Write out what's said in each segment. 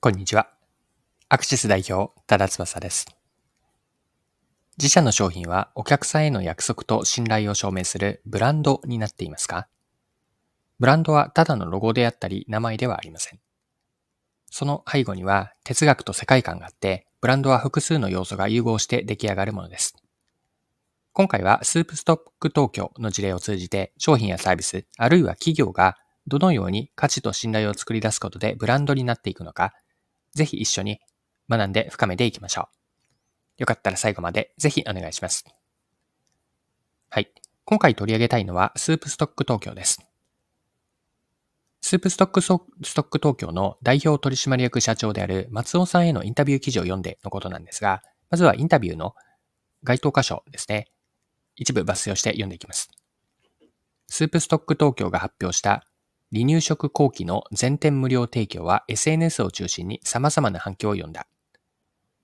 こんにちは。アクシス代表、多田翼です。自社の商品はお客さんへの約束と信頼を証明するブランドになっていますか？ブランドはただのロゴであったり名前ではありません。その背後には哲学と世界観があって、ブランドは複数の要素が融合して出来上がるものです。今回はスープストック東京の事例を通じて商品やサービス、あるいは企業がどのように価値と信頼を作り出すことでブランドになっていくのか、ぜひ一緒に学んで深めていきましょう。よかったら最後までぜひお願いします。はい。今回取り上げたいのはスープストック東京です。スープストックストック東京の代表取締役社長である松尾さんへのインタビュー記事を読んでのことなんですが、まずはインタビューの該当箇所ですね。一部抜粋をして読んでいきます。スープストック東京が発表した離乳食後期の全店無料提供は SNS を中心に様々な反響を呼んだ。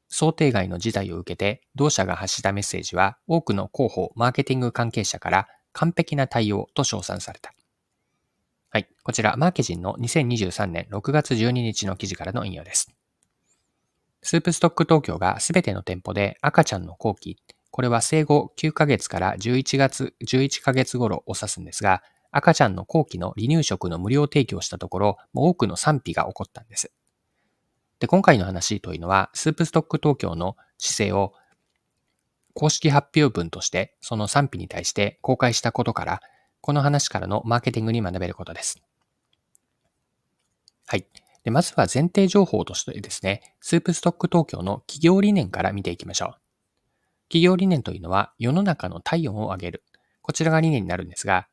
想定外の事態を受けて、同社が発したメッセージは多くの広報、マーケティング関係者から完璧な対応と称賛された。はい。こちら、マーケジンの2023年6月12日の記事からの引用です。スープストック東京がすべての店舗で赤ちゃんの後期、これは生後9ヶ月から11月、11ヶ月頃を指すんですが、赤ちゃんの後期の離乳食の無料提供したところ、もう多くの賛否が起こったんです。で、今回の話というのは、スープストック東京の姿勢を公式発表文としてその賛否に対して公開したことから、この話からのマーケティングに学べることです。はい。でまずは前提情報としてですね、スープストック東京の企業理念から見ていきましょう。企業理念というのは世の中の体温を上げる。こちらが理念になるんですが、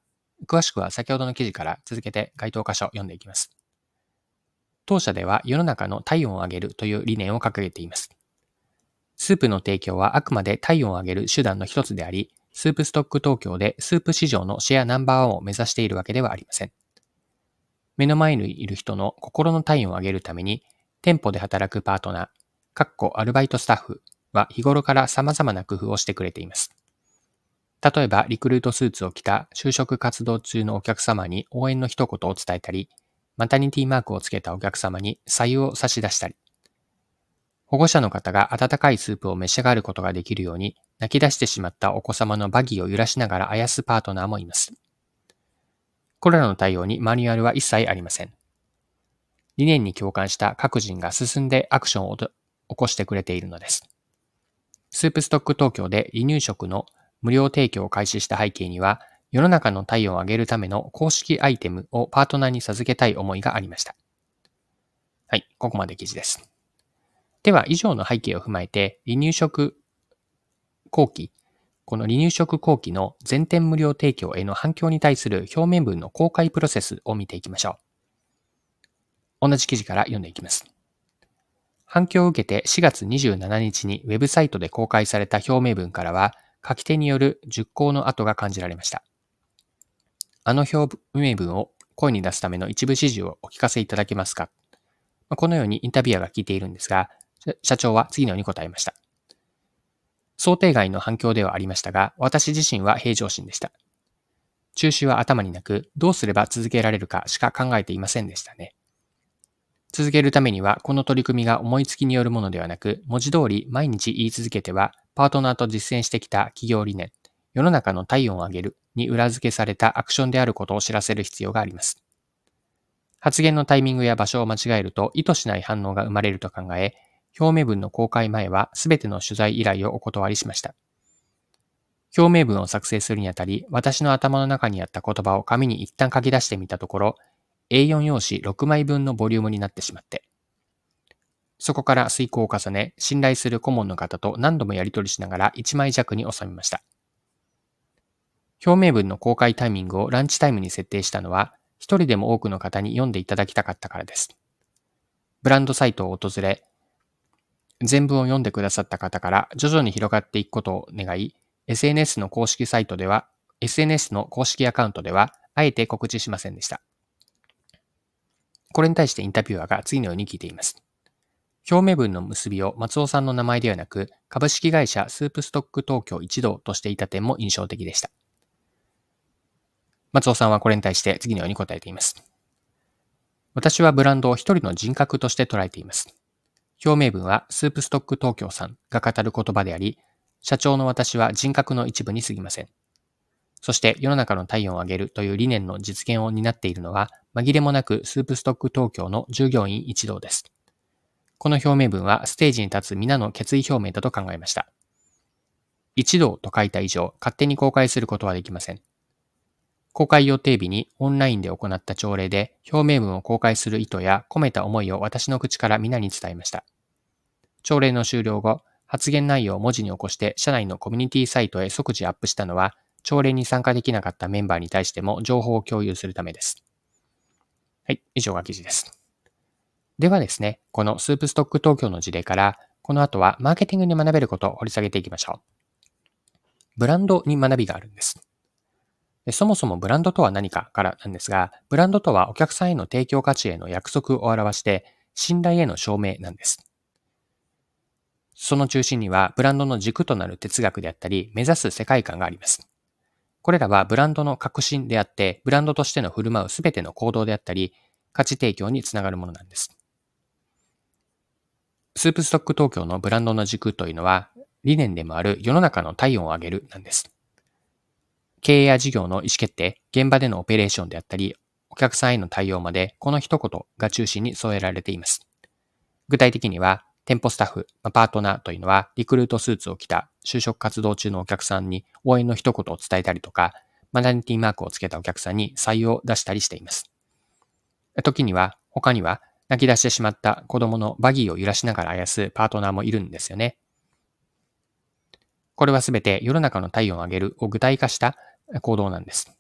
詳しくは先ほどの記事から続けて該当箇所を読んでいきます。当社では世の中の体温を上げるという理念を掲げています。スープの提供はあくまで体温を上げる手段の一つであり、スープストック東京でスープ市場のシェアナンバーワンを目指しているわけではありません。目の前にいる人の心の体温を上げるために、店舗で働くパートナー、かっこアルバイトスタッフは日頃から様々な工夫をしてくれています。例えば、リクルートスーツを着た就職活動中のお客様に応援の一言を伝えたり、マタニティマークをつけたお客様に左右を差し出したり、保護者の方が温かいスープを召し上がることができるように、泣き出してしまったお子様のバギーを揺らしながらあやすパートナーもいます。これらの対応にマニュアルは一切ありません。理念に共感した各人が進んでアクションを起こしてくれているのです。スープストック東京で離乳食の無料提供を開始した背景には、世の中の体温を上げるための公式アイテムをパートナーに授けたい思いがありました。はい、ここまで記事です。では、以上の背景を踏まえて、離乳食後期、この離乳食後期の全店無料提供への反響に対する表面文の公開プロセスを見ていきましょう。同じ記事から読んでいきます。反響を受けて4月27日にウェブサイトで公開された表明文からは、書き手による熟考の跡が感じられました。あの表明文を声に出すための一部指示をお聞かせいただけますか？このようにインタビュアーが聞いているんですが、社長は次のように答えました。想定外の反響ではありましたが、私自身は平常心でした。中止は頭になく、どうすれば続けられるかしか考えていませんでしたね。続けるためには、この取り組みが思いつきによるものではなく、文字通り毎日言い続けては、パートナーと実践してきた企業理念、世の中の体温を上げるに裏付けされたアクションであることを知らせる必要があります。発言のタイミングや場所を間違えると意図しない反応が生まれると考え、表明文の公開前はすべての取材依頼をお断りしました。表明文を作成するにあたり、私の頭の中にあった言葉を紙に一旦書き出してみたところ、A4 用紙6枚分のボリュームになってしまって、そこから遂行を重ね、信頼する顧問の方と何度もやり取りしながら1枚弱に収めました。表明文の公開タイミングをランチタイムに設定したのは、一人でも多くの方に読んでいただきたかったからです。ブランドサイトを訪れ、全文を読んでくださった方から徐々に広がっていくことを願い、SNS の公式サイトでは、SNS の公式アカウントでは、あえて告知しませんでした。これに対してインタビュアーが次のように聞いています。表明文の結びを松尾さんの名前ではなく、株式会社スープストック東京一同としていた点も印象的でした。松尾さんはこれに対して次のように答えています。私はブランドを一人の人格として捉えています。表明文はスープストック東京さんが語る言葉であり、社長の私は人格の一部に過ぎません。そして世の中の体温を上げるという理念の実現を担っているのは、紛れもなくスープストック東京の従業員一同です。この表明文はステージに立つ皆の決意表明だと考えました。一同と書いた以上、勝手に公開することはできません。公開予定日にオンラインで行った朝礼で表明文を公開する意図や込めた思いを私の口から皆に伝えました。朝礼の終了後、発言内容を文字に起こして社内のコミュニティサイトへ即時アップしたのは、朝礼に参加できなかったメンバーに対しても情報を共有するためです。はい、以上が記事です。ではですね、このスープストック東京の事例から、この後はマーケティングに学べることを掘り下げていきましょう。ブランドに学びがあるんです。でそもそもブランドとは何かからなんですが、ブランドとはお客さんへの提供価値への約束を表して、信頼への証明なんです。その中心には、ブランドの軸となる哲学であったり、目指す世界観があります。これらはブランドの革新であって、ブランドとしての振る舞うすべての行動であったり、価値提供につながるものなんです。スープストック東京のブランドの軸というのは、理念でもある世の中の体温を上げるなんです。経営や事業の意思決定、現場でのオペレーションであったり、お客さんへの対応まで、この一言が中心に添えられています。具体的には、店舗スタッフ、パートナーというのは、リクルートスーツを着た就職活動中のお客さんに応援の一言を伝えたりとか、マナニティマークをつけたお客さんに採用を出したりしています。時には、他には、泣き出してしまった子供のバギーを揺らしながらあやすパートナーもいるんですよね。これはすべて世の中の体温を上げるを具体化した行動なんです。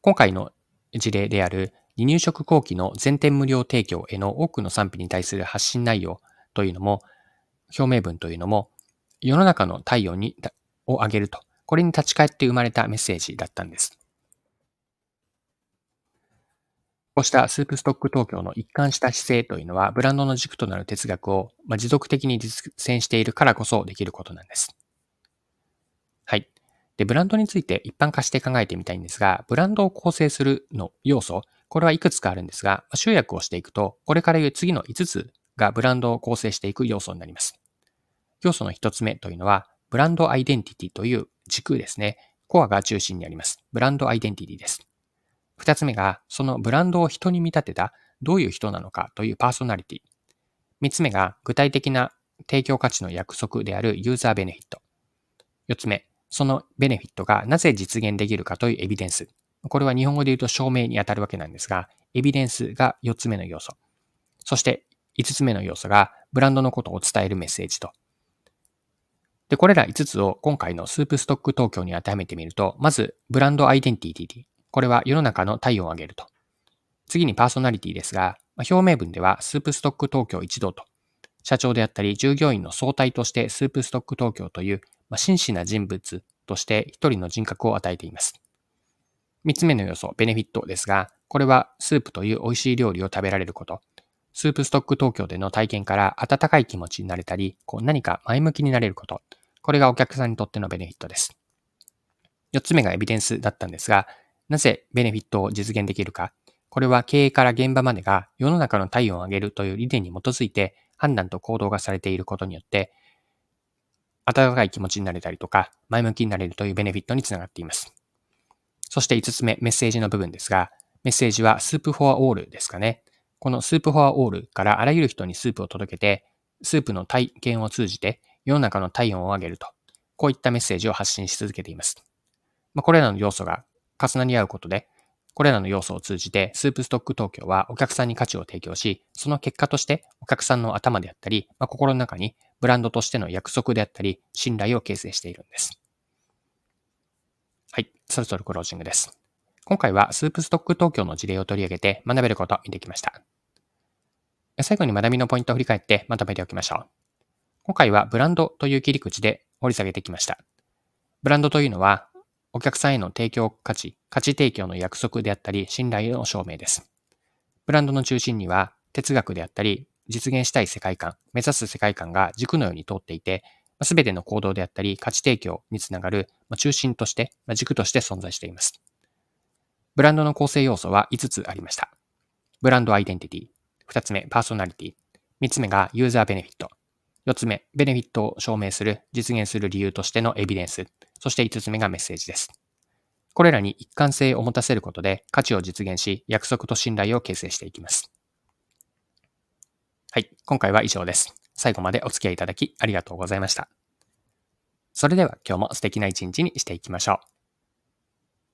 今回の事例である離乳食後期の全店無料提供への多くの賛否に対する発信内容というのも、表明文というのも、世の中の体温にを上げると、これに立ち返って生まれたメッセージだったんです。こうしたスープストック東京の一貫した姿勢というのは、ブランドの軸となる哲学を持続的に実践しているからこそできることなんです。はい。で、ブランドについて一般化して考えてみたいんですが、ブランドを構成するの要素、これはいくつかあるんですが、集約をしていくと、これから言う次の5つがブランドを構成していく要素になります。要素の1つ目というのは、ブランドアイデンティティという軸ですね。コアが中心にあります。ブランドアイデンティティです。2つ目が、そのブランドを人に見立てたどういう人なのかというパーソナリティ。3つ目が、具体的な提供価値の約束であるユーザーベネフィット。4つ目、そのベネフィットがなぜ実現できるかというエビデンス。これは日本語で言うと証明にあたるわけなんですが、エビデンスが4つ目の要素。そして5つ目の要素がブランドのことを伝えるメッセージと。で、これら5つを今回のスープストック東京に当てはめてみると、まずブランドアイデンティティ。これは世の中の体温を上げると。次にパーソナリティですが、表明文ではスープストック東京一同と、社長であったり従業員の総体としてスープストック東京というまあ、真摯な人物として一人の人格を与えています。三つ目の要素、ベネフィットですが、これはスープという美味しい料理を食べられること。スープストック東京での体験から温かい気持ちになれたり、こう何か前向きになれること。これがお客さんにとってのベネフィットです。四つ目がエビデンスだったんですが、なぜベネフィットを実現できるか。これは経営から現場までが世の中の体温を上げるという理念に基づいて判断と行動がされていることによって、温かい気持ちになれたりとか、前向きになれるというベネフィットにつながっています。そして5つ目、メッセージの部分ですが、メッセージはスープフォアオールですかね。このスープフォアオールからあらゆる人にスープを届けて、スープの体験を通じて世の中の体温を上げると、こういったメッセージを発信し続けています。まあ、これらの要素が重なり合うことで、これらの要素を通じて、スープストック東京はお客さんに価値を提供し、その結果としてお客さんの頭であったり、まあ、心の中にブランドとしての約束であったり、信頼を形成しているんです。はい、そろそろクロージングです。今回はスープストック東京の事例を取り上げて学べることを見てきました。最後に学びのポイントを振り返ってまとめておきましょう。今回はブランドという切り口で掘り下げてきました。ブランドというのはお客さんへの提供価値、価値提供の約束であったり、信頼の証明です。ブランドの中心には、哲学であったり、実現したい世界観、目指す世界観が軸のように通っていて、すべての行動であったり、価値提供につながる中心として、軸として存在しています。ブランドの構成要素は5つありました。ブランドアイデンティティ。2つ目、パーソナリティ。3つ目がユーザーベネフィット。4つ目、ベネフィットを証明する、実現する理由としてのエビデンス。そして5つ目がメッセージです。これらに一貫性を持たせることで価値を実現し、約束と信頼を形成していきます。はい、今回は以上です。最後までお付き合いいただきありがとうございました。それでは今日も素敵な一日にしていきましょう。